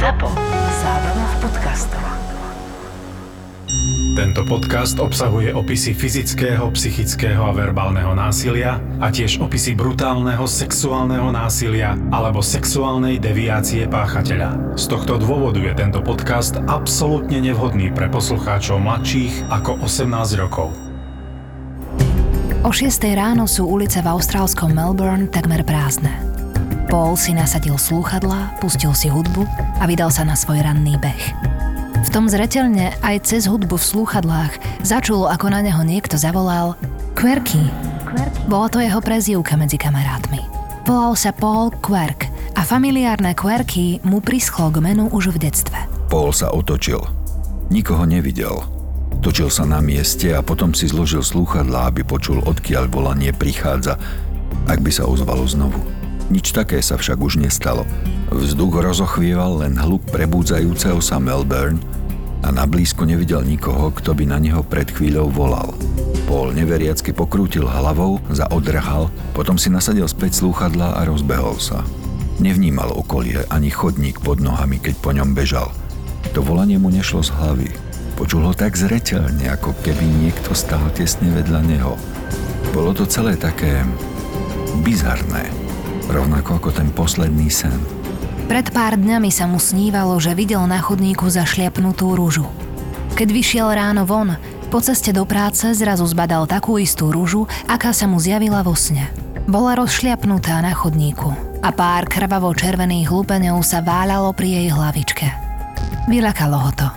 ZAPO. Zábrná v podcastov. Tento podcast obsahuje opisy fyzického, psychického a verbálneho násilia a tiež opisy brutálneho sexuálneho násilia alebo sexuálnej deviácie páchateľa. Z tohto dôvodu je tento podcast absolútne nevhodný pre poslucháčov mladších ako 18 rokov. O 6 ráno sú ulice v austrálskom Melbourne takmer prázdne. Paul si nasadil slúchadlá, pustil si hudbu a vydal sa na svoj ranný beh. V tom zretelne aj cez hudbu v slúchadlách začulo, ako na neho niekto zavolal Quirky. Bola to jeho prezývka medzi kamarátmi. Volal sa Paul Quirk a familiárne Quirky mu prischlo k menu už v detstve. Paul sa otočil. Nikoho nevidel. Točil sa na mieste a potom si zložil slúchadlá, aby počul, odkiaľ volanie prichádza, ak by sa ozvalo znovu. Nič také sa však už nestalo. Vzduch rozochvieval len hluk prebúdzajúceho sa Melbourne a na blízko nevidel nikoho, kto by na neho pred chvíľou volal. Paul neveriacky pokrútil hlavou, zaodrhal, potom si nasadil späť slúchadlá a rozbehol sa. Nevnímal okolie ani chodník pod nohami, keď po ňom bežal. To volanie mu nešlo z hlavy. Počul ho tak zreteľne, ako keby niekto stál tesne vedľa neho. Bolo to celé také bizarné rovnako ako ten posledný sen. Pred pár dňami sa mu snívalo, že videl na chodníku zašliapnutú rúžu. Keď vyšiel ráno von, po ceste do práce zrazu zbadal takú istú rúžu, aká sa mu zjavila vo sne. Bola rozšliapnutá na chodníku a pár krvavo červených hlupeňov sa váľalo pri jej hlavičke. Vylakalo ho to.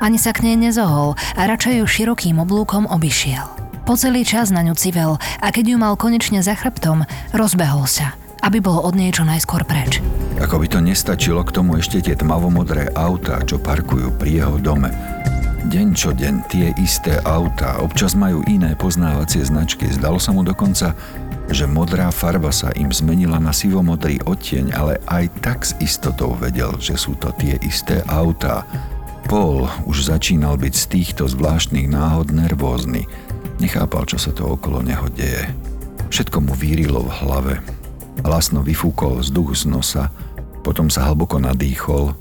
Ani sa k nej nezohol a radšej ju širokým oblúkom obišiel. Po celý čas na ňu civel a keď ju mal konečne za chrbtom, rozbehol sa – aby bol od nej čo najskôr preč. Ako by to nestačilo k tomu ešte tie tmavomodré autá, čo parkujú pri jeho dome. Deň čo deň tie isté autá, občas majú iné poznávacie značky. Zdalo sa mu dokonca, že modrá farba sa im zmenila na sivomodrý odtieň, ale aj tak s istotou vedel, že sú to tie isté autá. Paul už začínal byť z týchto zvláštnych náhod nervózny. Nechápal, čo sa to okolo neho deje. Všetko mu vírilo v hlave. Hlasno vyfúkol vzduch z nosa, potom sa hlboko nadýchol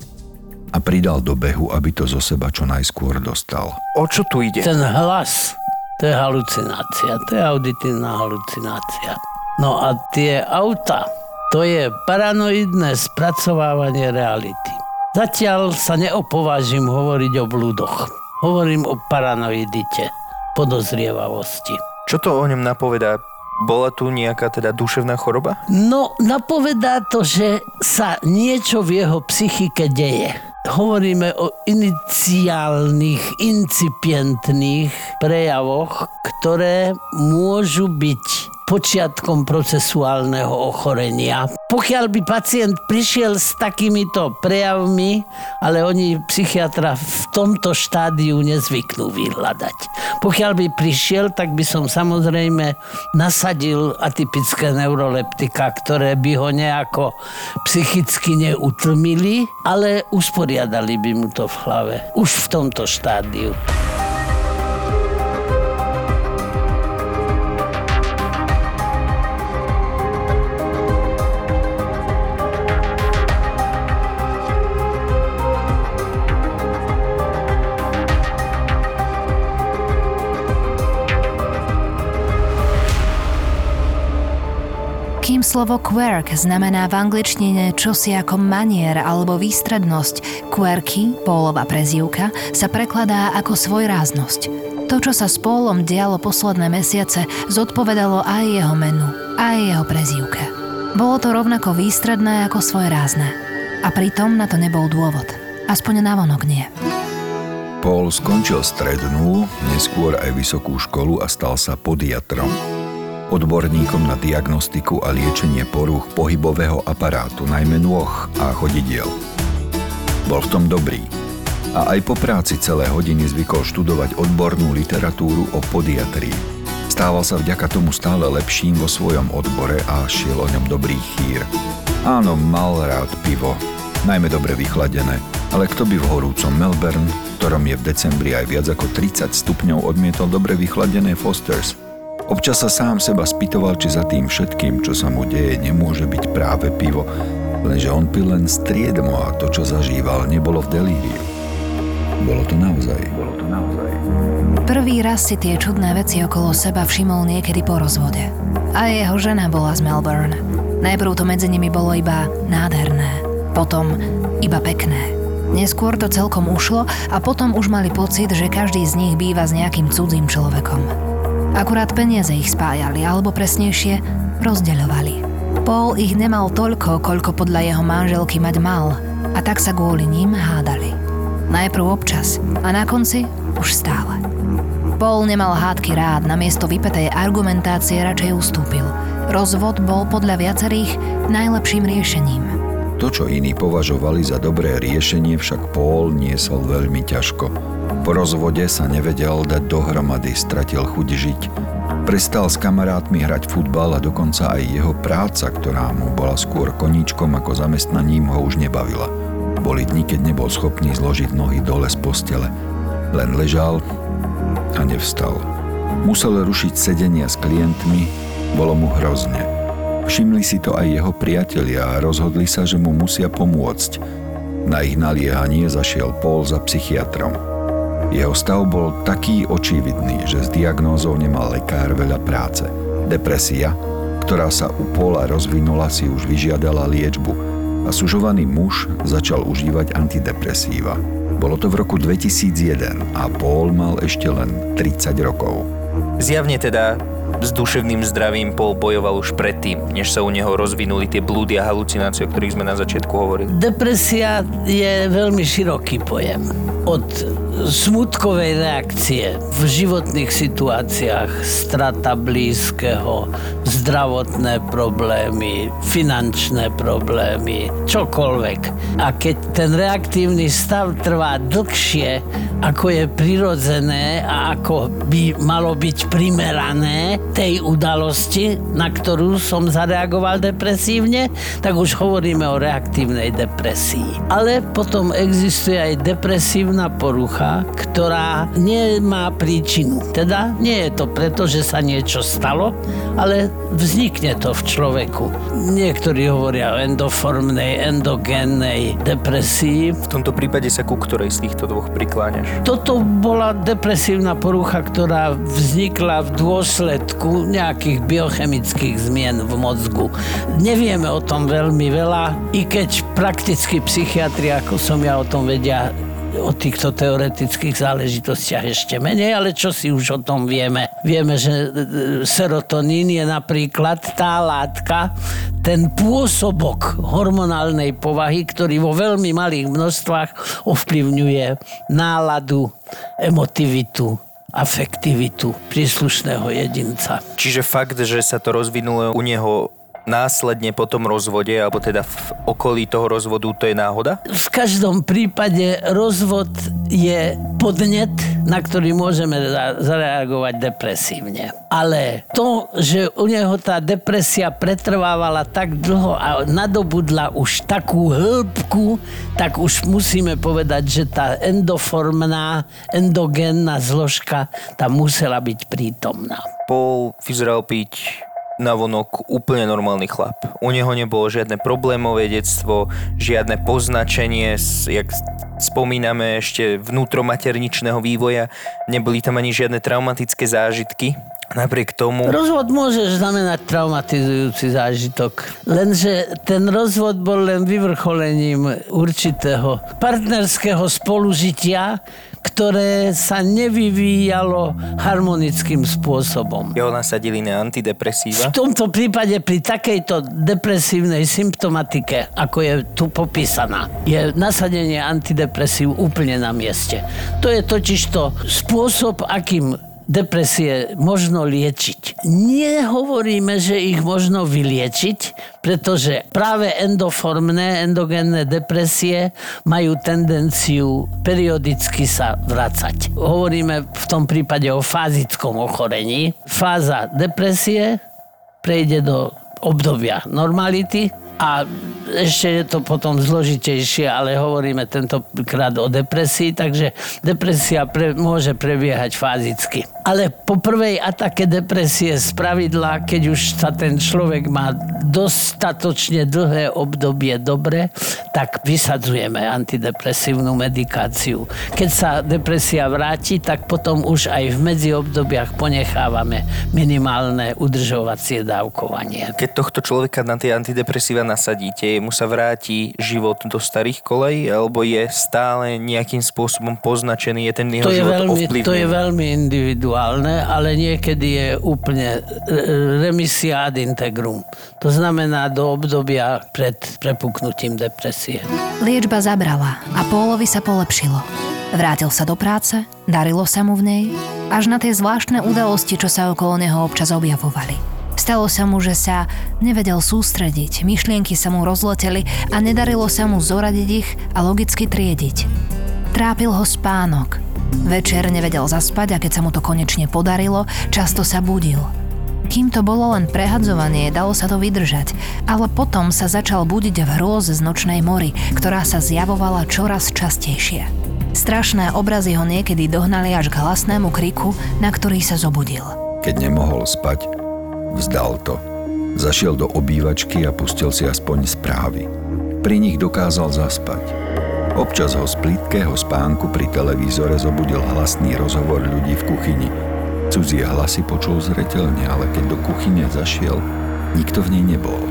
a pridal do behu, aby to zo seba čo najskôr dostal. O čo tu ide? Ten hlas, to je halucinácia, to je auditívna halucinácia. No a tie auta, to je paranoidné spracovávanie reality. Zatiaľ sa neopovážim hovoriť o blúdoch. Hovorím o paranoidite, podozrievavosti. Čo to o ňom napovedá? Bola tu nejaká teda duševná choroba? No, napovedá to, že sa niečo v jeho psychike deje. Hovoríme o iniciálnych, incipientných prejavoch, ktoré môžu byť počiatkom procesuálneho ochorenia. Pokiaľ by pacient prišiel s takýmito prejavmi, ale oni psychiatra v tomto štádiu nezvyknú vyhľadať. Pokiaľ by prišiel, tak by som samozrejme nasadil atypické neuroleptika, ktoré by ho nejako psychicky neutlmili, ale usporiadali by mu to v hlave. Už v tomto štádiu. Kým slovo quirk znamená v angličtine čosi ako manier alebo výstrednosť, quirky, Paulova prezývka, sa prekladá ako svojráznosť. To, čo sa s Paulom dialo posledné mesiace, zodpovedalo aj jeho menu, aj jeho prezývke. Bolo to rovnako výstredné ako svojrázne. A pritom na to nebol dôvod. Aspoň navonok nie. Paul skončil strednú, neskôr aj vysokú školu a stal sa podiatrom odborníkom na diagnostiku a liečenie porúch pohybového aparátu, najmä nôh a chodidiel. Bol v tom dobrý a aj po práci celé hodiny zvykol študovať odbornú literatúru o podiatrii. Stával sa vďaka tomu stále lepším vo svojom odbore a šiel o ňom dobrý chýr. Áno, mal rád pivo, najmä dobre vychladené, ale kto by v horúcom Melbourne, ktorom je v decembri aj viac ako 30 stupňov, odmietol dobre vychladené Fosters – Občas sa sám seba spýtoval, či za tým všetkým, čo sa mu deje, nemôže byť práve pivo. Lenže on pil len striedmo a to, čo zažíval, nebolo v delíriu. Bolo to naozaj. Bolo to naozaj. Prvý raz si tie čudné veci okolo seba všimol niekedy po rozvode. A jeho žena bola z Melbourne. Najprv to medzi nimi bolo iba nádherné, potom iba pekné. Neskôr to celkom ušlo a potom už mali pocit, že každý z nich býva s nejakým cudzím človekom. Akurát peniaze ich spájali, alebo presnejšie rozdeľovali. Paul ich nemal toľko, koľko podľa jeho manželky mať mal a tak sa kvôli ním hádali. Najprv občas a na konci už stále. Paul nemal hádky rád, namiesto vypetej argumentácie radšej ustúpil. Rozvod bol podľa viacerých najlepším riešením. To, čo iní považovali za dobré riešenie, však Paul niesol veľmi ťažko. Po rozvode sa nevedel dať dohromady, stratil chuť žiť. Prestal s kamarátmi hrať futbal a dokonca aj jeho práca, ktorá mu bola skôr koníčkom ako zamestnaním, ho už nebavila. Boli dni, keď nebol schopný zložiť nohy dole z postele. Len ležal a nevstal. Musel rušiť sedenia s klientmi, bolo mu hrozne. Všimli si to aj jeho priatelia a rozhodli sa, že mu musia pomôcť. Na ich naliehanie zašiel Paul za psychiatrom. Jeho stav bol taký očividný, že s diagnózou nemal lekár veľa práce. Depresia, ktorá sa u Paula rozvinula, si už vyžiadala liečbu a sužovaný muž začal užívať antidepresíva. Bolo to v roku 2001 a Paul mal ešte len 30 rokov. Zjavne teda s duševným zdravím Paul bojoval už predtým, než sa u neho rozvinuli tie blúdy a halucinácie, o ktorých sme na začiatku hovorili. Depresia je veľmi široký pojem. Od smutkovej reakcie v životných situáciách, strata blízkeho, zdravotné problémy, finančné problémy, čokoľvek. A keď ten reaktívny stav trvá dlhšie, ako je prirodzené a ako by malo byť primerané tej udalosti, na ktorú som zareagoval depresívne, tak už hovoríme o reaktívnej depresii. Ale potom existuje aj depresívna porucha, ktorá nemá príčinu. Teda nie je to preto, že sa niečo stalo, ale vznikne to v človeku. Niektorí hovoria o endoformnej, endogénnej depresii. V tomto prípade sa ku ktorej z týchto dvoch prikláňaš? Toto bola depresívna porucha, ktorá vznikla v dôsledku nejakých biochemických zmien v mozgu. Nevieme o tom veľmi veľa, i keď prakticky psychiatri, ako som ja o tom vedia, o týchto teoretických záležitostiach ešte menej, ale čo si už o tom vieme? Vieme, že e, serotonín je napríklad tá látka, ten pôsobok hormonálnej povahy, ktorý vo veľmi malých množstvách ovplyvňuje náladu, emotivitu, afektivitu príslušného jedinca. Čiže fakt, že sa to rozvinulo u neho následne po tom rozvode, alebo teda v okolí toho rozvodu, to je náhoda? V každom prípade rozvod je podnet, na ktorý môžeme zareagovať depresívne. Ale to, že u neho tá depresia pretrvávala tak dlho a nadobudla už takú hĺbku, tak už musíme povedať, že tá endoformná, endogénna zložka tam musela byť prítomná. Paul vyzeral navonok úplne normálny chlap. U neho nebolo žiadne problémové detstvo, žiadne poznačenie, jak spomíname ešte vnútromaterničného vývoja, neboli tam ani žiadne traumatické zážitky. Napriek tomu... Rozvod môže znamenať traumatizujúci zážitok. Lenže ten rozvod bol len vyvrcholením určitého partnerského spolužitia, ktoré sa nevyvíjalo harmonickým spôsobom. Jeho nasadili na antidepresíva? V tomto prípade pri takejto depresívnej symptomatike, ako je tu popísaná, je nasadenie antidepresív úplne na mieste. To je totižto spôsob, akým depresie možno liečiť. Nehovoríme, že ich možno vyliečiť, pretože práve endoformné, endogénne depresie majú tendenciu periodicky sa vracať. Hovoríme v tom prípade o fázickom ochorení. Fáza depresie prejde do obdobia normality A ešte je to potom zložitejšie, ale hovoríme tentokrát o depresii, takže depresia pre, môže prebiehať fázicky. Ale po prvej atake depresie z pravidla, keď už sa ten človek má dostatočne dlhé obdobie dobre, tak vysadzujeme antidepresívnu medikáciu. Keď sa depresia vráti, tak potom už aj v medziobdobiach ponechávame minimálne udržovacie dávkovanie. Keď tohto človeka na tie antidepresíva nasadíte, mu sa vráti život do starých kolej, alebo je stále nejakým spôsobom poznačený, je ten jeho To je, život veľmi, ovplyvnený? to je veľmi individuálne, ale niekedy je úplne e, remisia ad integrum. To znamená do obdobia pred prepuknutím depresie. Liečba zabrala a Pólovi sa polepšilo. Vrátil sa do práce, darilo sa mu v nej, až na tie zvláštne udalosti, čo sa okolo neho občas objavovali. Stalo sa mu, že sa nevedel sústrediť, myšlienky sa mu rozleteli a nedarilo sa mu zoradiť ich a logicky triediť. Trápil ho spánok. Večer nevedel zaspať a keď sa mu to konečne podarilo, často sa budil. Kým to bolo len prehadzovanie, dalo sa to vydržať, ale potom sa začal budiť v hrôze z nočnej mory, ktorá sa zjavovala čoraz častejšie. Strašné obrazy ho niekedy dohnali až k hlasnému kriku, na ktorý sa zobudil. Keď nemohol spať, vzdal to. Zašiel do obývačky a pustil si aspoň správy. Pri nich dokázal zaspať. Občas ho z plítkého spánku pri televízore zobudil hlasný rozhovor ľudí v kuchyni. Cudzie hlasy počul zretelne, ale keď do kuchyne zašiel, nikto v nej nebol.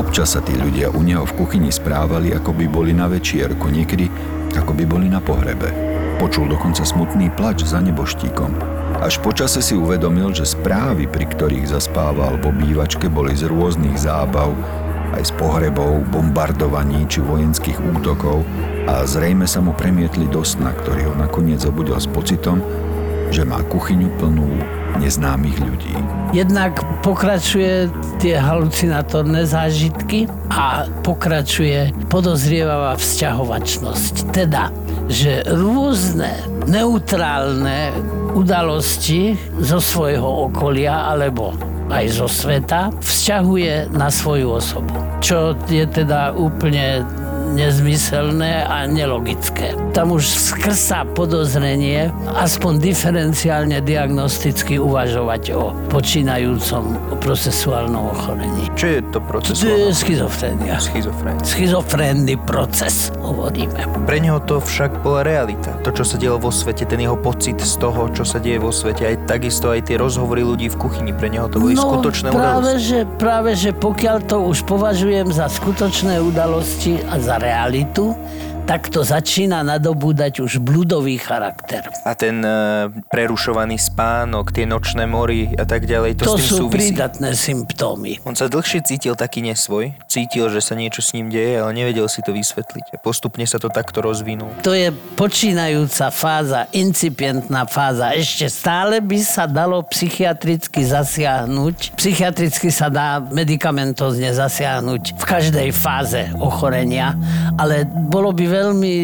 Občas sa tí ľudia u neho v kuchyni správali, ako by boli na večierku, niekedy ako by boli na pohrebe. Počul dokonca smutný plač za neboštíkom. Až počase si uvedomil, že správy, pri ktorých zaspával v obývačke, boli z rôznych zábav, aj z pohrebov, bombardovaní či vojenských útokov a zrejme sa mu premietli do sna, ktorý ho nakoniec obudil s pocitom, že má kuchyňu plnú neznámych ľudí. Jednak pokračuje tie halucinatórne zážitky a pokračuje podozrievavá vzťahovačnosť. Teda, že rôzne neutrálne udalosti zo svojho okolia alebo aj zo sveta vzťahuje na svoju osobu. Čo je teda úplne nezmyselné a nelogické. Tam už skrsa podozrenie aspoň diferenciálne diagnosticky uvažovať o počínajúcom procesuálnom ochorení. Čo je to proces? je schizofrenia. Schizofrén. Schizofrénny proces, hovoríme. Pre neho to však bola realita. To, čo sa dialo vo svete, ten jeho pocit z toho, čo sa deje vo svete, aj takisto aj tie rozhovory ľudí v kuchyni, pre neho to boli skutočné No, práve udalosti. že, práve, že pokiaľ to už považujem za skutočné udalosti a za realitu, tak to začína nadobúdať už bludový charakter. A ten uh, prerušovaný spánok, tie nočné mory a tak ďalej, to, To s tým sú súvisí. prídatné symptómy. On sa dlhšie cítil taký nesvoj, cítil, že sa niečo s ním deje, ale nevedel si to vysvetliť. A postupne sa to takto rozvinulo. To je počínajúca fáza, incipientná fáza. Ešte stále by sa dalo psychiatricky zasiahnuť. Psychiatricky sa dá medikamentozne zasiahnuť v každej fáze ochorenia, ale bolo by veľmi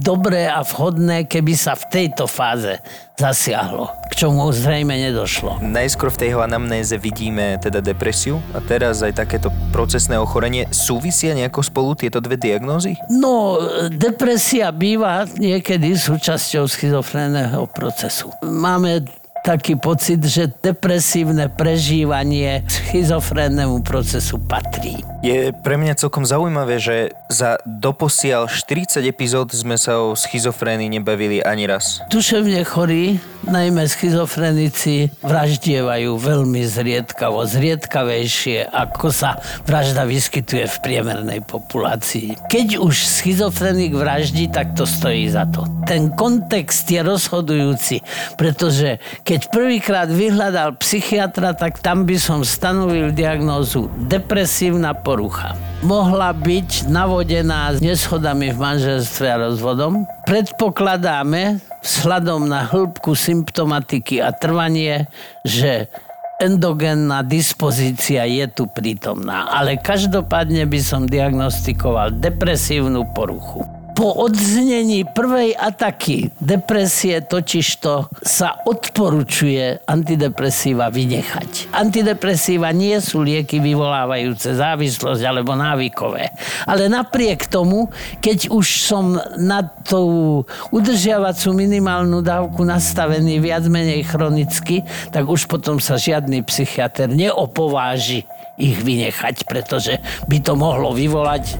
dobré a vhodné, keby sa v tejto fáze zasiahlo, k čomu zrejme nedošlo. Najskôr v tej jeho anamnéze vidíme teda depresiu a teraz aj takéto procesné ochorenie. Súvisia nejako spolu tieto dve diagnózy? No, depresia býva niekedy súčasťou schizofrénneho procesu. Máme taký pocit, že depresívne prežívanie schizofrénnemu procesu patrí. Je pre mňa celkom zaujímavé, že za doposiaľ 40 epizód sme sa o schizofrénii nebavili ani raz. Duševne chorí, najmä schizofrenici, vraždievajú veľmi zriedkavo, zriedkavejšie, ako sa vražda vyskytuje v priemernej populácii. Keď už schizofrenik vraždí, tak to stojí za to. Ten kontext je rozhodujúci, pretože keď prvýkrát vyhľadal psychiatra, tak tam by som stanovil diagnózu depresívna porucha. Mohla byť navodená neschodami v manželstve a rozvodom. Predpokladáme, vzhľadom na hĺbku symptomatiky a trvanie, že endogénna dispozícia je tu prítomná, ale každopádne by som diagnostikoval depresívnu poruchu. Po odznení prvej ataky depresie totižto sa odporúčuje antidepresíva vynechať. Antidepresíva nie sú lieky vyvolávajúce závislosť alebo návykové. Ale napriek tomu, keď už som na tú udržiavacú minimálnu dávku nastavený viac menej chronicky, tak už potom sa žiadny psychiatr neopováži ich vynechať, pretože by to mohlo vyvolať e,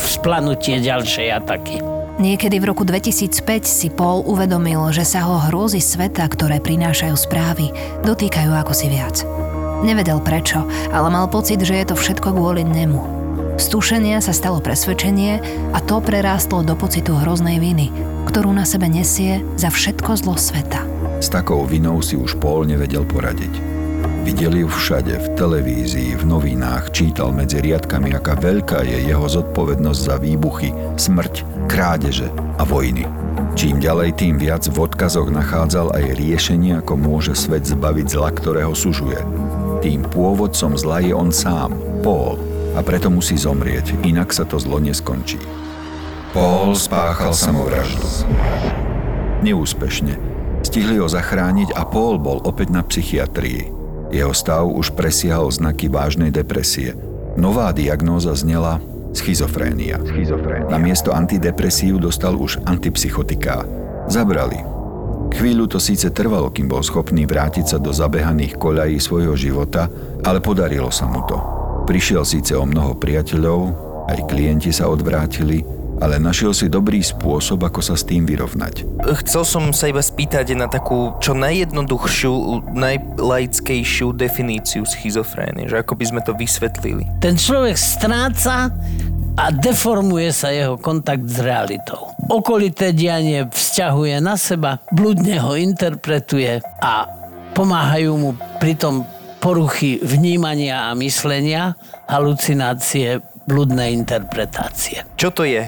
vzplanutie ďalšej ataky. Niekedy v roku 2005 si Paul uvedomil, že sa ho hrôzy sveta, ktoré prinášajú správy, dotýkajú ako si viac. Nevedel prečo, ale mal pocit, že je to všetko kvôli nemu. Z tušenia sa stalo presvedčenie a to prerástlo do pocitu hroznej viny, ktorú na sebe nesie za všetko zlo sveta. S takou vinou si už Paul nevedel poradiť. Videl ju všade, v televízii, v novinách, čítal medzi riadkami, aká veľká je jeho zodpovednosť za výbuchy, smrť, krádeže a vojny. Čím ďalej, tým viac v odkazoch nachádzal aj riešenie, ako môže svet zbaviť zla, ktorého sužuje. Tým pôvodcom zla je on sám, Paul, a preto musí zomrieť, inak sa to zlo neskončí. Paul spáchal samovraždu. Neúspešne. Stihli ho zachrániť a Paul bol opäť na psychiatrii. Jeho stav už presiahol znaky vážnej depresie. Nová diagnóza znela schizofrénia. schizofrénia. Na miesto antidepresív dostal už antipsychotiká. Zabrali. Chvíľu to síce trvalo, kým bol schopný vrátiť sa do zabehaných koľají svojho života, ale podarilo sa mu to. Prišiel síce o mnoho priateľov, aj klienti sa odvrátili, ale našiel si dobrý spôsob, ako sa s tým vyrovnať. Chcel som sa iba spýtať na takú čo najjednoduchšiu, najlaickejšiu definíciu schizofrénie, že ako by sme to vysvetlili. Ten človek stráca a deformuje sa jeho kontakt s realitou. Okolité dianie vzťahuje na seba, bludne ho interpretuje a pomáhajú mu pritom poruchy vnímania a myslenia, halucinácie, bludné interpretácie. Čo to je?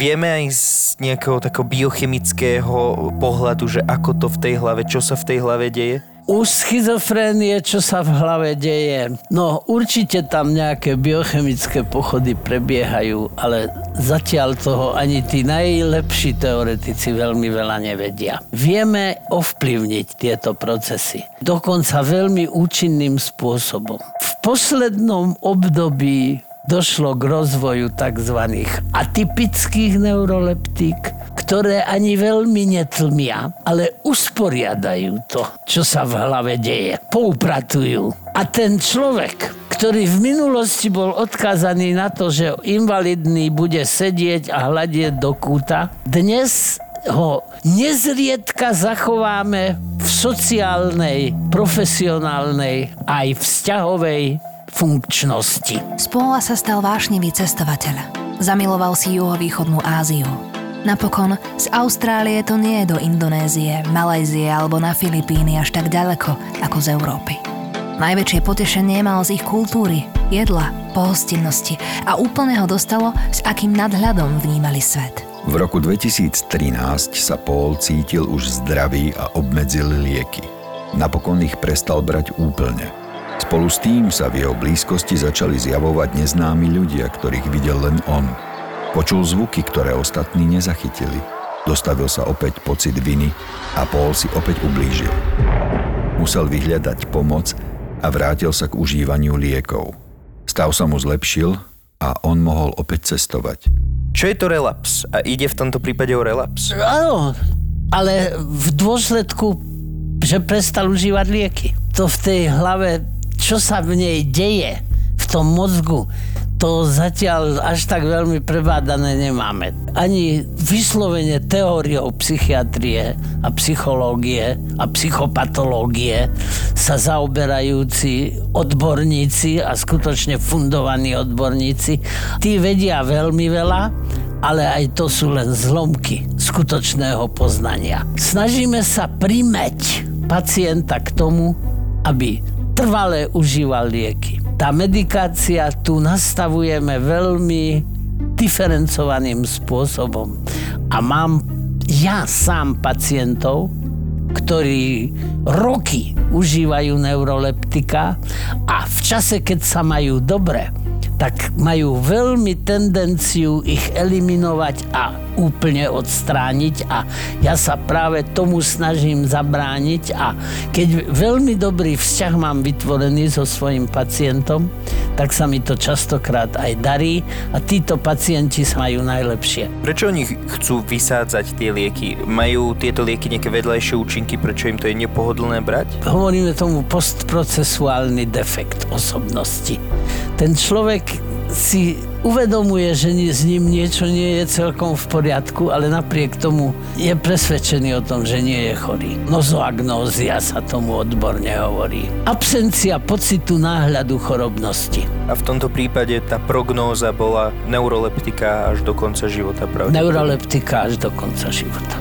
Vieme aj z nejakého takého biochemického pohľadu, že ako to v tej hlave, čo sa v tej hlave deje? U schizofrénie, čo sa v hlave deje? No určite tam nejaké biochemické pochody prebiehajú, ale zatiaľ toho ani tí najlepší teoretici veľmi veľa nevedia. Vieme ovplyvniť tieto procesy. Dokonca veľmi účinným spôsobom. V poslednom období došlo k rozvoju tzv. atypických neuroleptík, ktoré ani veľmi netlmia, ale usporiadajú to, čo sa v hlave deje. Poupratujú. A ten človek, ktorý v minulosti bol odkázaný na to, že invalidný bude sedieť a hľadieť do kúta, dnes ho nezriedka zachováme v sociálnej, profesionálnej aj vzťahovej funkčnosti. Z Póla sa stal vášnivý cestovateľ. Zamiloval si juhovýchodnú Áziu. Napokon z Austrálie to nie je do Indonézie, Malajzie alebo na Filipíny až tak ďaleko ako z Európy. Najväčšie potešenie mal z ich kultúry, jedla, pohostinnosti a úplne ho dostalo, s akým nadhľadom vnímali svet. V roku 2013 sa Paul cítil už zdravý a obmedzil lieky. Napokon ich prestal brať úplne – Spolu s tým sa v jeho blízkosti začali zjavovať neznámi ľudia, ktorých videl len on. Počul zvuky, ktoré ostatní nezachytili. Dostavil sa opäť pocit viny a Paul si opäť ublížil. Musel vyhľadať pomoc a vrátil sa k užívaniu liekov. Stav sa mu zlepšil a on mohol opäť cestovať. Čo je to relaps? A ide v tomto prípade o relaps? Áno, ale v dôsledku, že prestal užívať lieky. To v tej hlave čo sa v nej deje, v tom mozgu, to zatiaľ až tak veľmi prebádané nemáme. Ani vyslovene teóriou psychiatrie a psychológie a psychopatológie sa zaoberajúci odborníci a skutočne fundovaní odborníci, tí vedia veľmi veľa, ale aj to sú len zlomky skutočného poznania. Snažíme sa primeť pacienta k tomu, aby trvalé užíval lieky. Tá medikácia tu nastavujeme veľmi diferencovaným spôsobom. A mám ja sám pacientov, ktorí roky užívajú neuroleptika a v čase, keď sa majú dobre, tak majú veľmi tendenciu ich eliminovať a úplne odstrániť a ja sa práve tomu snažím zabrániť a keď veľmi dobrý vzťah mám vytvorený so svojim pacientom, tak sa mi to častokrát aj darí a títo pacienti sa majú najlepšie. Prečo oni chcú vysádzať tie lieky? Majú tieto lieky nejaké vedľajšie účinky, prečo im to je nepohodlné brať? Hovoríme tomu postprocesuálny defekt osobnosti. Ten človek si uvedomuje, že s ním niečo nie je celkom v poriadku, ale napriek tomu je presvedčený o tom, že nie je chorý. Nozoagnózia sa tomu odborne hovorí. Absencia pocitu náhľadu chorobnosti. A v tomto prípade tá prognóza bola neuroleptika až do konca života, pravda? Neuroleptika až do konca života.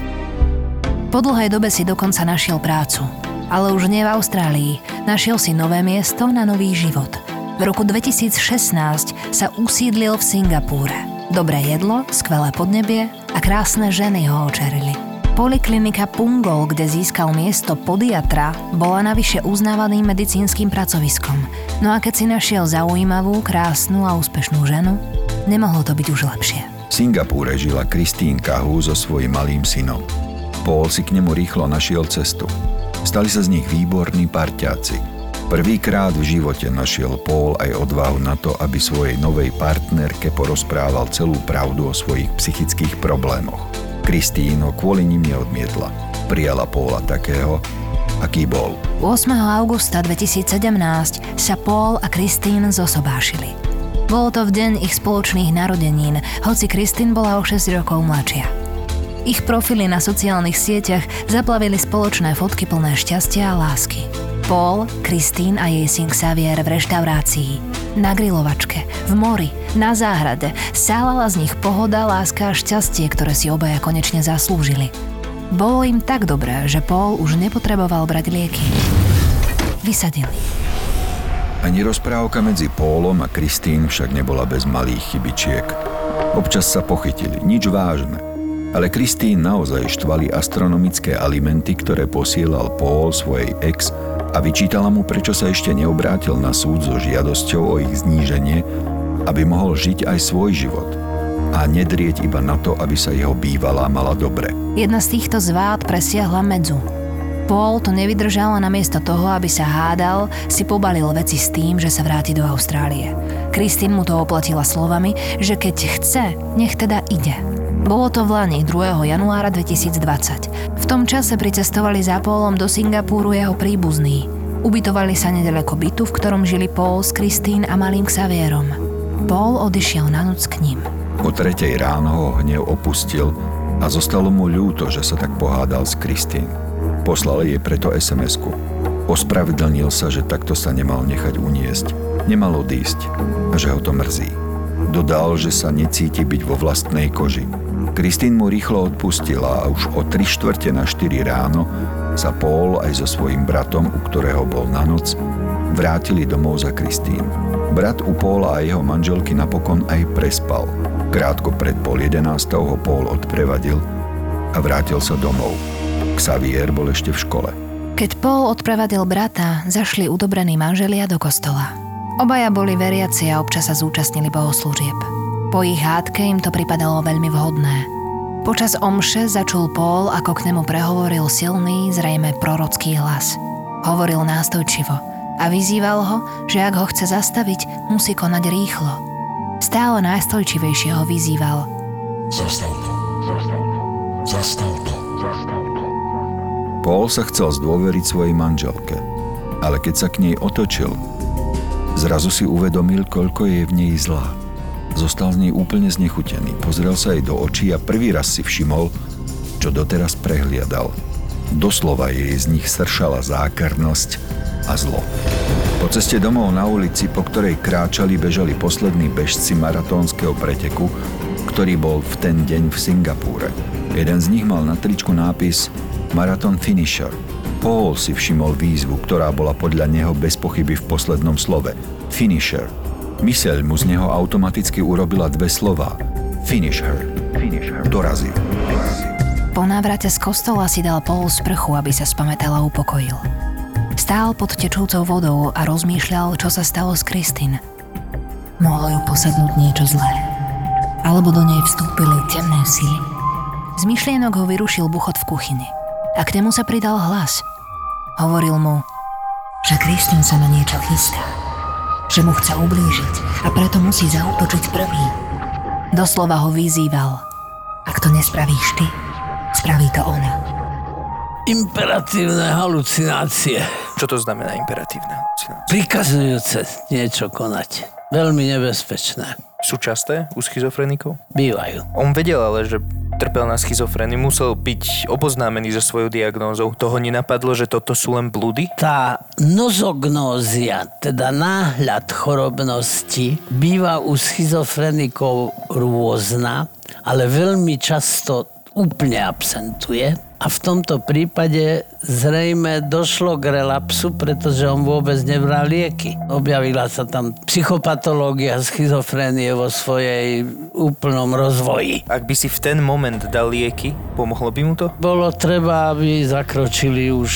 Po dlhej dobe si dokonca našiel prácu. Ale už nie v Austrálii. Našiel si nové miesto na nový život – v roku 2016 sa usídlil v Singapúre. Dobré jedlo, skvelé podnebie a krásne ženy ho očerili. Poliklinika Pungol, kde získal miesto podiatra, bola navyše uznávaným medicínskym pracoviskom. No a keď si našiel zaujímavú, krásnu a úspešnú ženu, nemohlo to byť už lepšie. V Singapúre žila Kristín Kahu so svojím malým synom. Paul si k nemu rýchlo našiel cestu. Stali sa z nich výborní parťáci – Prvýkrát v živote našiel Paul aj odvahu na to, aby svojej novej partnerke porozprával celú pravdu o svojich psychických problémoch. Kristín kvôli nim neodmietla. Prijala Paula takého, aký bol. 8. augusta 2017 sa Paul a Kristín zosobášili. Bolo to v deň ich spoločných narodenín, hoci Kristín bola o 6 rokov mladšia. Ich profily na sociálnych sieťach zaplavili spoločné fotky plné šťastia a lásky. Paul, Kristín a jej syn Xavier v reštaurácii. Na grilovačke, v mori, na záhrade, sálala z nich pohoda, láska a šťastie, ktoré si obaja konečne zaslúžili. Bolo im tak dobré, že Paul už nepotreboval brať lieky. Vysadili. Ani rozprávka medzi Paulom a Kristín však nebola bez malých chybičiek. Občas sa pochytili, nič vážne. Ale Kristín naozaj štvali astronomické alimenty, ktoré posielal Paul svojej ex a vyčítala mu, prečo sa ešte neobrátil na súd so žiadosťou o ich zníženie, aby mohol žiť aj svoj život a nedrieť iba na to, aby sa jeho bývalá mala dobre. Jedna z týchto zvád presiahla medzu. Paul to nevydržal a namiesto toho, aby sa hádal, si pobalil veci s tým, že sa vráti do Austrálie. Kristín mu to oplatila slovami, že keď chce, nech teda ide. Bolo to v Lani 2. januára 2020. V tom čase pricestovali za Paulom do Singapúru jeho príbuzní. Ubytovali sa nedaleko bytu, v ktorom žili Paul s Kristín a malým Xavierom. Paul odišiel na noc k ním. O tretej ráno ho hnev opustil a zostalo mu ľúto, že sa tak pohádal s Kristín. Poslal jej preto SMS-ku. Ospravedlnil sa, že takto sa nemal nechať uniesť. Nemal odísť a že ho to mrzí. Dodal, že sa necíti byť vo vlastnej koži Kristín mu rýchlo odpustila a už o 3 štvrte na 4 ráno sa Paul aj so svojím bratom, u ktorého bol na noc, vrátili domov za Kristín. Brat u Paula a jeho manželky napokon aj prespal. Krátko pred pol jedenáctou ho Paul odprevadil a vrátil sa domov. Xavier bol ešte v škole. Keď Paul odprevadil brata, zašli udobrení manželia do kostola. Obaja boli veriaci a občas sa zúčastnili bohoslúžieb. Po ich hádke im to pripadalo veľmi vhodné. Počas omše začul Paul, ako k nemu prehovoril silný, zrejme prorocký hlas. Hovoril nástojčivo a vyzýval ho, že ak ho chce zastaviť, musí konať rýchlo. Stále nástojčivejšie ho vyzýval. Zastav to. Zastav to. Zastav to. Paul sa chcel zdôveriť svojej manželke, ale keď sa k nej otočil, zrazu si uvedomil, koľko je v nej zlá. Zostal z nej úplne znechutený. Pozrel sa jej do očí a prvý raz si všimol, čo doteraz prehliadal. Doslova jej z nich sršala zákernosť a zlo. Po ceste domov na ulici, po ktorej kráčali, bežali poslední bežci maratónskeho preteku, ktorý bol v ten deň v Singapúre. Jeden z nich mal na tričku nápis Marathon Finisher. Paul si všimol výzvu, ktorá bola podľa neho bez pochyby v poslednom slove. Finisher – Myseľ mu z neho automaticky urobila dve slova. Finish her. Finish her. Dorazí. Po návrate z kostola si dal pol sprchu, aby sa spametal a upokojil. Stál pod tečúcou vodou a rozmýšľal, čo sa stalo s Kristin. Mohlo ju posadnúť niečo zlé. Alebo do nej vstúpili temné síly. Z myšlienok ho vyrušil buchot v kuchyni. A k nemu sa pridal hlas. Hovoril mu, Že Kristín sa na niečo chystá. Že mu chce ublížiť a preto musí zautočiť prvý. doslova ho vyzýval. Ak to nespravíš ty, spraví to ona. Imperatívne halucinácie. Čo to znamená imperatívne halucinácie? Prikazujúce niečo konať. Veľmi nebezpečné. Sú časté u schizofrenikov? Bývajú. On vedel ale, že trpel na schizofréniu, musel byť oboznámený so svojou diagnózou. Toho nenapadlo, že toto sú len blúdy? Tá nozognózia, teda náhľad chorobnosti, býva u schizofrenikov rôzna, ale veľmi často úplne absentuje. A v tomto prípade zrejme došlo k relapsu, pretože on vôbec nebral lieky. Objavila sa tam psychopatológia schizofrénie vo svojej úplnom rozvoji. Ak by si v ten moment dal lieky, pomohlo by mu to? Bolo treba, aby zakročili už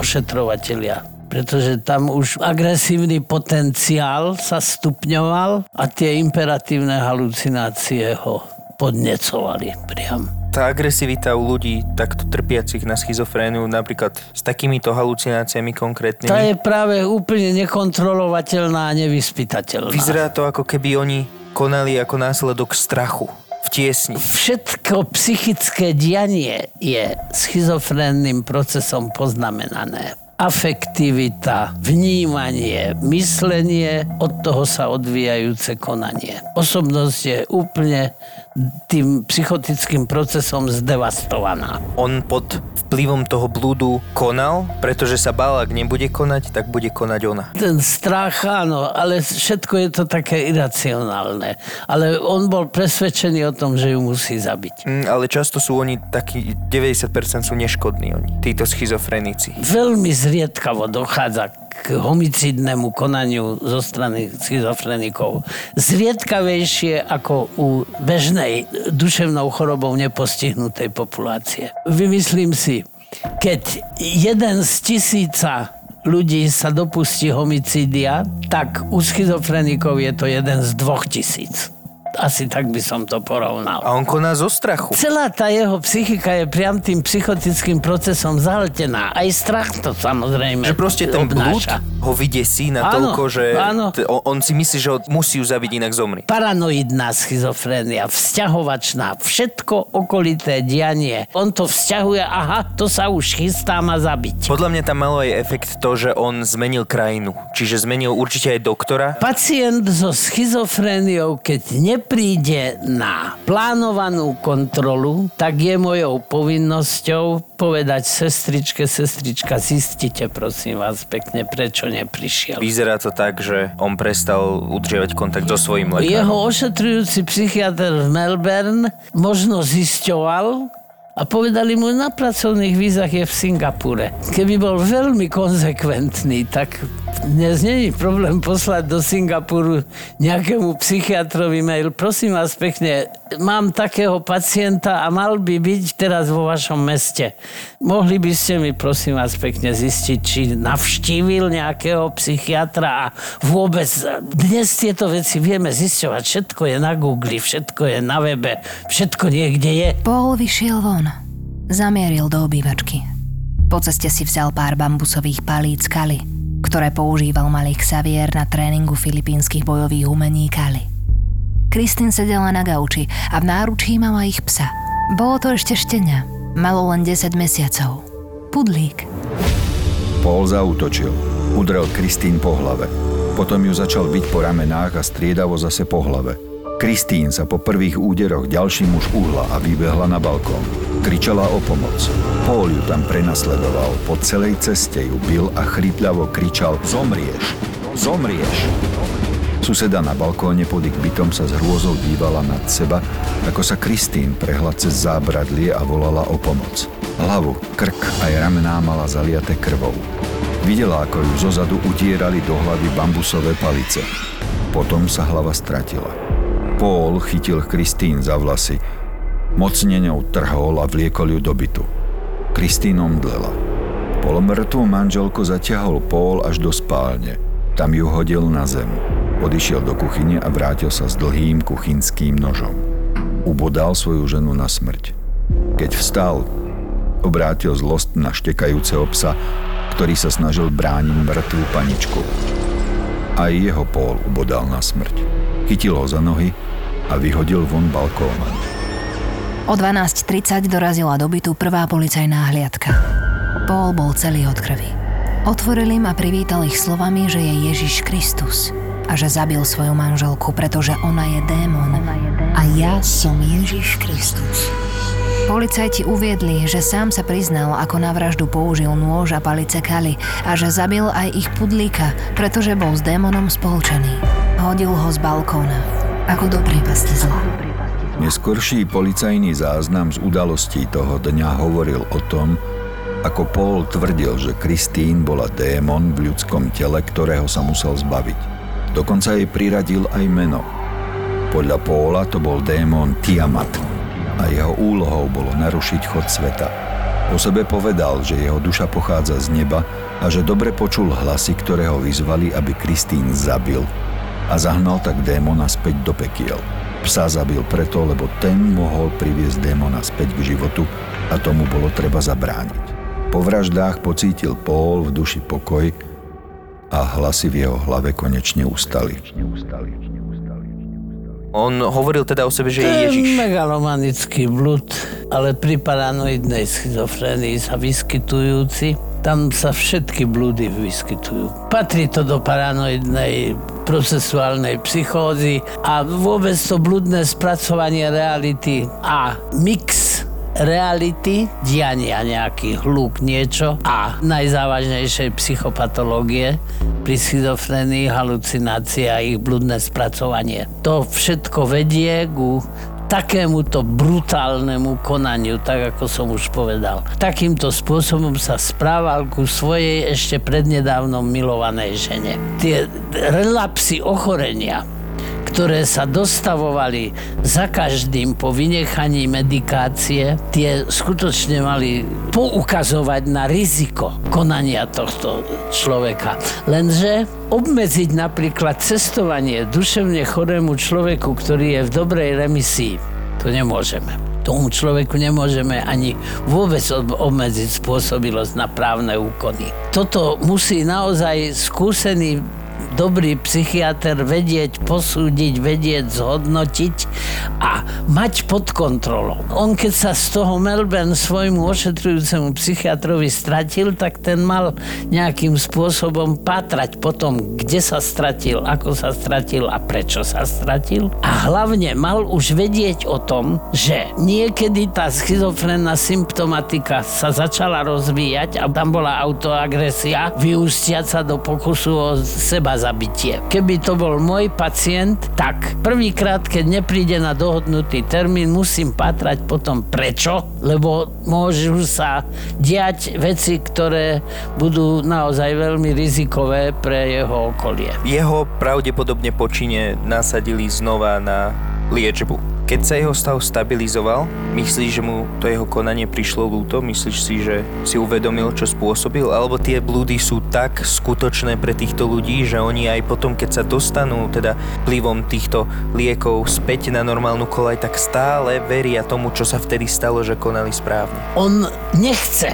ošetrovatelia pretože tam už agresívny potenciál sa stupňoval a tie imperatívne halucinácie ho podnecovali priam. Tá agresivita u ľudí takto trpiacich na schizofréniu, napríklad s takýmito halucináciami konkrétnymi, Tá je práve úplne nekontrolovateľná a nevyspytateľná. vyzerá to ako keby oni konali ako následok strachu v tiesni. Všetko psychické dianie je schizofrénnym procesom poznamenané. Afektivita, vnímanie, myslenie, od toho sa odvíjajúce konanie. Osobnosť je úplne tým psychotickým procesom zdevastovaná. On pod vplyvom toho blúdu konal, pretože sa bál, ak nebude konať, tak bude konať ona. Ten strach, áno, ale všetko je to také iracionálne. Ale on bol presvedčený o tom, že ju musí zabiť. Mm, ale často sú oni takí, 90% sú neškodní oni, títo schizofrenici. Veľmi zriedkavo dochádza k homicidnému konaniu zo strany schizofrenikov. Zriedkavejšie ako u bežnej duševnou chorobou nepostihnutej populácie. Vymyslím si, keď jeden z tisíca ľudí sa dopustí homicídia, tak u schizofrenikov je to jeden z dvoch tisíc. Asi tak by som to porovnal. A on koná zo strachu. Celá tá jeho psychika je priam tým psychotickým procesom zahltená. Aj strach to samozrejme Že proste ten blúd ho vydesí na toľko, že áno. t- on, si myslí, že ho musí zabiť, inak zomri. Paranoidná schizofrénia, vzťahovačná, všetko okolité dianie. On to vzťahuje, aha, to sa už chystá ma zabiť. Podľa mňa tam malo aj efekt to, že on zmenil krajinu. Čiže zmenil určite aj doktora. Pacient so schizofréniou, keď nepríde na plánovanú kontrolu, tak je mojou povinnosťou povedať sestričke, sestrička, zistite prosím vás pekne, prečo neprišiel. Vyzerá to tak, že on prestal udržiavať kontakt so svojím lekárom. Jeho ošetrujúci psychiatr v Melbourne možno zisťoval a povedali mu, na pracovných vízach je v Singapúre. Keby bol veľmi konzekventný, tak dnes není problém poslať do Singapuru nejakému psychiatrovi mail. Prosím vás pekne, mám takého pacienta a mal by byť teraz vo vašom meste. Mohli by ste mi, prosím vás pekne, zistiť, či navštívil nejakého psychiatra a vôbec dnes tieto veci vieme zisťovať. Všetko je na Google, všetko je na webe, všetko niekde je. Paul vyšiel von. Zamieril do obývačky. Po ceste si vzal pár bambusových palíc Kali, ktoré používal malý Xavier na tréningu filipínskych bojových umení Kali. Kristín sedela na gauči a v náručí mala ich psa. Bolo to ešte štenia. Malo len 10 mesiacov. Pudlík. Paul zautočil. Udrel Kristín po hlave. Potom ju začal byť po ramenách a striedavo zase po hlave. Kristín sa po prvých úderoch ďalší muž uhla a vybehla na balkón. Kričala o pomoc. Paul ju tam prenasledoval. Po celej ceste ju bil a chrypľavo kričal Zomrieš! Zomrieš! Suseda na balkóne pod ich bytom sa s hrôzou dívala nad seba, ako sa Kristín prehla cez zábradlie a volala o pomoc. Hlavu, krk aj ramená mala zaliate krvou. Videla, ako ju zozadu utierali do hlavy bambusové palice. Potom sa hlava stratila. Paul chytil Kristín za vlasy. Mocne ňou trhol a vliekol ju do bytu. Kristín omdlela. Polomrtvú manželku zatiahol Paul až do spálne. Tam ju hodil na zem. Odišiel do kuchyne a vrátil sa s dlhým kuchynským nožom. Ubodal svoju ženu na smrť. Keď vstal, obrátil zlost na štekajúceho psa, ktorý sa snažil brániť mŕtvú paničku. Aj jeho pól ubodal na smrť. Chytil ho za nohy a vyhodil von balkónom. O 12.30 dorazila do bytu prvá policajná hliadka. Paul bol celý od krvi. Otvoril im a privítal ich slovami, že je Ježiš Kristus a že zabil svoju manželku, pretože ona je démon. A ja som Ježiš Kristus. Policajti uviedli, že sám sa priznal, ako na vraždu použil nôž a palice kali a že zabil aj ich pudlíka, pretože bol s démonom spolčený. Hodil ho z balkóna, ako do priepasti zla. Neskorší policajný záznam z udalostí toho dňa hovoril o tom, ako Paul tvrdil, že Kristín bola démon v ľudskom tele, ktorého sa musel zbaviť. Dokonca jej priradil aj meno. Podľa Paula to bol démon Tiamat a jeho úlohou bolo narušiť chod sveta. O sebe povedal, že jeho duša pochádza z neba a že dobre počul hlasy, ktoré ho vyzvali, aby Kristín zabil a zahnal tak démona späť do pekiel. Psa zabil preto, lebo ten mohol priviesť démona späť k životu a tomu bolo treba zabrániť. Po vraždách pocítil Paul v duši pokoj a hlasy v jeho hlave konečne ustali. On hovoril teda o sebe, že To je Ježiš. megalomanický blud, ale pri paranoidnej schizofrénii sa vyskytujúci, tam sa všetky blúdy vyskytujú. Patrí to do paranoidnej procesuálnej psychózy a vôbec to blúdne spracovanie reality a mix reality, diania nejaký hluk, niečo a najzávažnejšej psychopatológie pri schizofrenii, halucinácie a ich blúdne spracovanie. To všetko vedie ku takémuto brutálnemu konaniu, tak ako som už povedal. Takýmto spôsobom sa správal ku svojej ešte prednedávnom milovanej žene. Tie relapsy ochorenia, ktoré sa dostavovali za každým po vynechaní medikácie, tie skutočne mali poukazovať na riziko konania tohto človeka. Lenže obmedziť napríklad cestovanie duševne chorému človeku, ktorý je v dobrej remisii, to nemôžeme. Tomu človeku nemôžeme ani vôbec ob- obmedziť spôsobilosť na právne úkony. Toto musí naozaj skúsený dobrý psychiatr vedieť, posúdiť, vedieť, zhodnotiť a mať pod kontrolou. On keď sa z toho Melbourne svojmu ošetrujúcemu psychiatrovi stratil, tak ten mal nejakým spôsobom pátrať potom, kde sa stratil, ako sa stratil a prečo sa stratil. A hlavne mal už vedieť o tom, že niekedy tá schizofrénna symptomatika sa začala rozvíjať a tam bola autoagresia, vyústiaca do pokusu o seba zabitie. Keby to bol môj pacient, tak prvýkrát, keď nepríde na dohodnutý termín, musím pátrať potom prečo, lebo môžu sa diať veci, ktoré budú naozaj veľmi rizikové pre jeho okolie. Jeho pravdepodobne počine nasadili znova na liečbu. Keď sa jeho stav stabilizoval, myslíš, že mu to jeho konanie prišlo ľúto? Myslíš si, že si uvedomil, čo spôsobil? Alebo tie blúdy sú tak skutočné pre týchto ľudí, že oni aj potom, keď sa dostanú teda vplyvom týchto liekov späť na normálnu kolaj, tak stále veria tomu, čo sa vtedy stalo, že konali správne. On nechce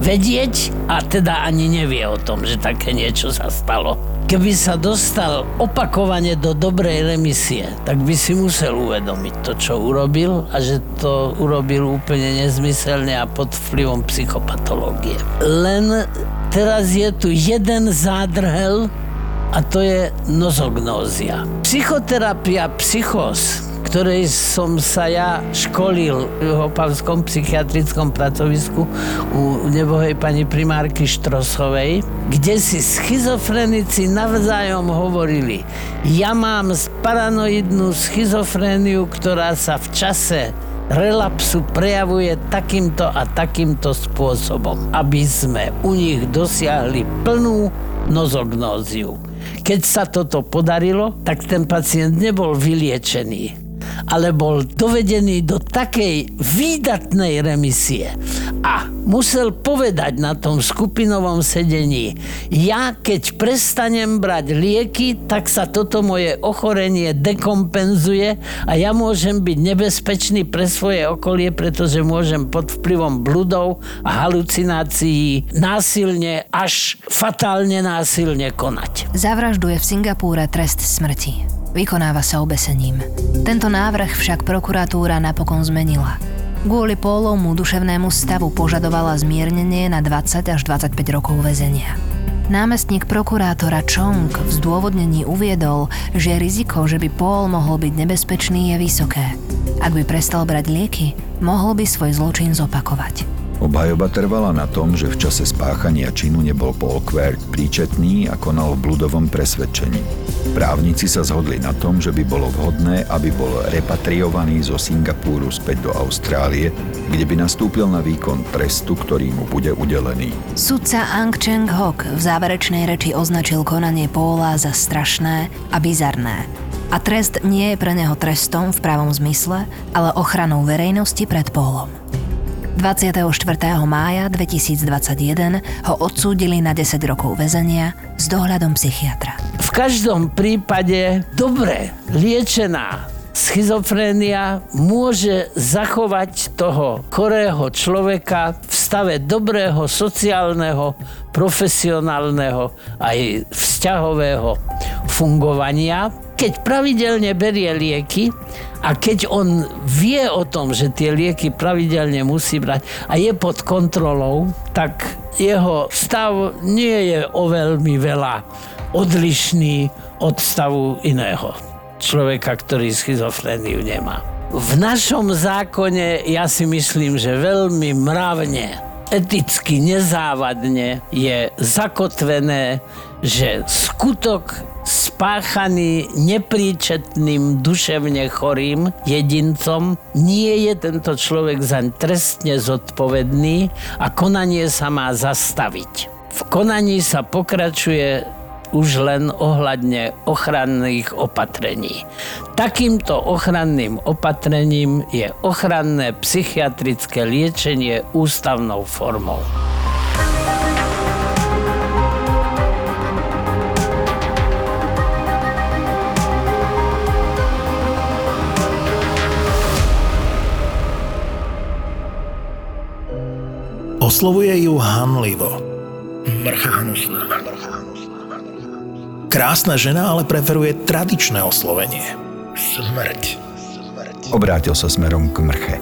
vedieť a teda ani nevie o tom, že také niečo sa stalo. Keby sa dostal opakovane do dobrej remisie, tak by si musel uvedomiť to, čo urobil a že to urobil úplne nezmyselne a pod vplyvom psychopatológie. Len teraz je tu jeden zádrhel a to je nozognózia. Psychoterapia psychos ktorej som sa ja školil v Opavskom psychiatrickom pracovisku u nebohej pani primárky Štrosovej, kde si schizofrenici navzájom hovorili, ja mám paranoidnú schizofréniu, ktorá sa v čase relapsu prejavuje takýmto a takýmto spôsobom, aby sme u nich dosiahli plnú nozognóziu. Keď sa toto podarilo, tak ten pacient nebol vyliečený, ale bol dovedený do takej výdatnej remisie A musel povedať na tom skupinovom sedení, ja keď prestanem brať lieky, tak sa toto moje ochorenie dekompenzuje a ja môžem byť nebezpečný pre svoje okolie, pretože môžem pod vplyvom bludov a halucinácií násilne až fatálne násilne konať. Zavražduje v Singapúre trest smrti. Vykonáva sa obesením. Tento návrh však prokuratúra napokon zmenila. Kvôli Pólovmu duševnému stavu požadovala zmiernenie na 20 až 25 rokov väzenia. Námestník prokurátora Chong v zdôvodnení uviedol, že riziko, že by Paul mohol byť nebezpečný, je vysoké. Ak by prestal brať lieky, mohol by svoj zločin zopakovať. Obhajoba trvala na tom, že v čase spáchania činu nebol Paul Quert príčetný a konal v bludovom presvedčení. Právnici sa zhodli na tom, že by bolo vhodné, aby bol repatriovaný zo Singapúru späť do Austrálie, kde by nastúpil na výkon trestu, ktorý mu bude udelený. Sudca Ang Cheng Hok v záverečnej reči označil konanie Paula za strašné a bizarné. A trest nie je pre neho trestom v pravom zmysle, ale ochranou verejnosti pred Paulom. 24. mája 2021 ho odsúdili na 10 rokov väzenia s dohľadom psychiatra. V každom prípade dobre liečená schizofrénia môže zachovať toho korého človeka v stave dobrého sociálneho, profesionálneho aj vzťahového fungovania, keď pravidelne berie lieky a keď on vie o tom, že tie lieky pravidelne musí brať a je pod kontrolou, tak jeho stav nie je o veľmi veľa odlišný od stavu iného človeka, ktorý schizofréniu nemá. V našom zákone ja si myslím, že veľmi mravne, eticky nezávadne je zakotvené, že skutok spáchaný nepríčetným duševne chorým jedincom, nie je tento človek zaň trestne zodpovedný a konanie sa má zastaviť. V konaní sa pokračuje už len ohľadne ochranných opatrení. Takýmto ochranným opatrením je ochranné psychiatrické liečenie ústavnou formou. Oslovuje ju hanlivo. Mrcha hnusná. Krásna žena ale preferuje tradičné oslovenie. Smrť. Obrátil sa smerom k mrche.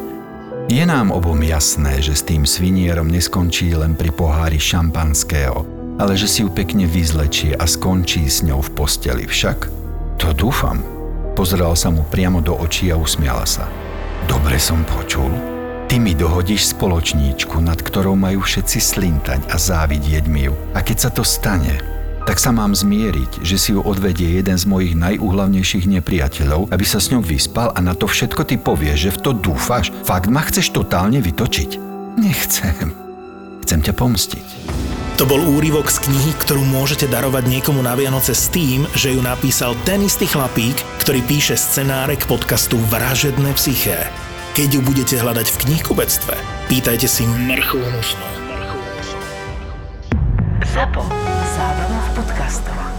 Je nám obom jasné, že s tým svinierom neskončí len pri pohári šampanského, ale že si ju pekne vyzlečie a skončí s ňou v posteli však? To dúfam. Pozeral sa mu priamo do očí a usmiala sa. Dobre som počul. Ty mi dohodíš spoločníčku, nad ktorou majú všetci slintať a závidieť mi ju. A keď sa to stane, tak sa mám zmieriť, že si ju odvedie jeden z mojich najúhlavnejších nepriateľov, aby sa s ňou vyspal a na to všetko ty povieš, že v to dúfaš. Fakt ma chceš totálne vytočiť? Nechcem. Chcem ťa pomstiť. To bol úryvok z knihy, ktorú môžete darovať niekomu na Vianoce s tým, že ju napísal ten istý chlapík, ktorý píše scenáre k podcastu Vražedné psyché. Keď ju budete hľadať v knihkubectve, pýtajte si hnusnú. Zapo. Zábrná v podcastovách.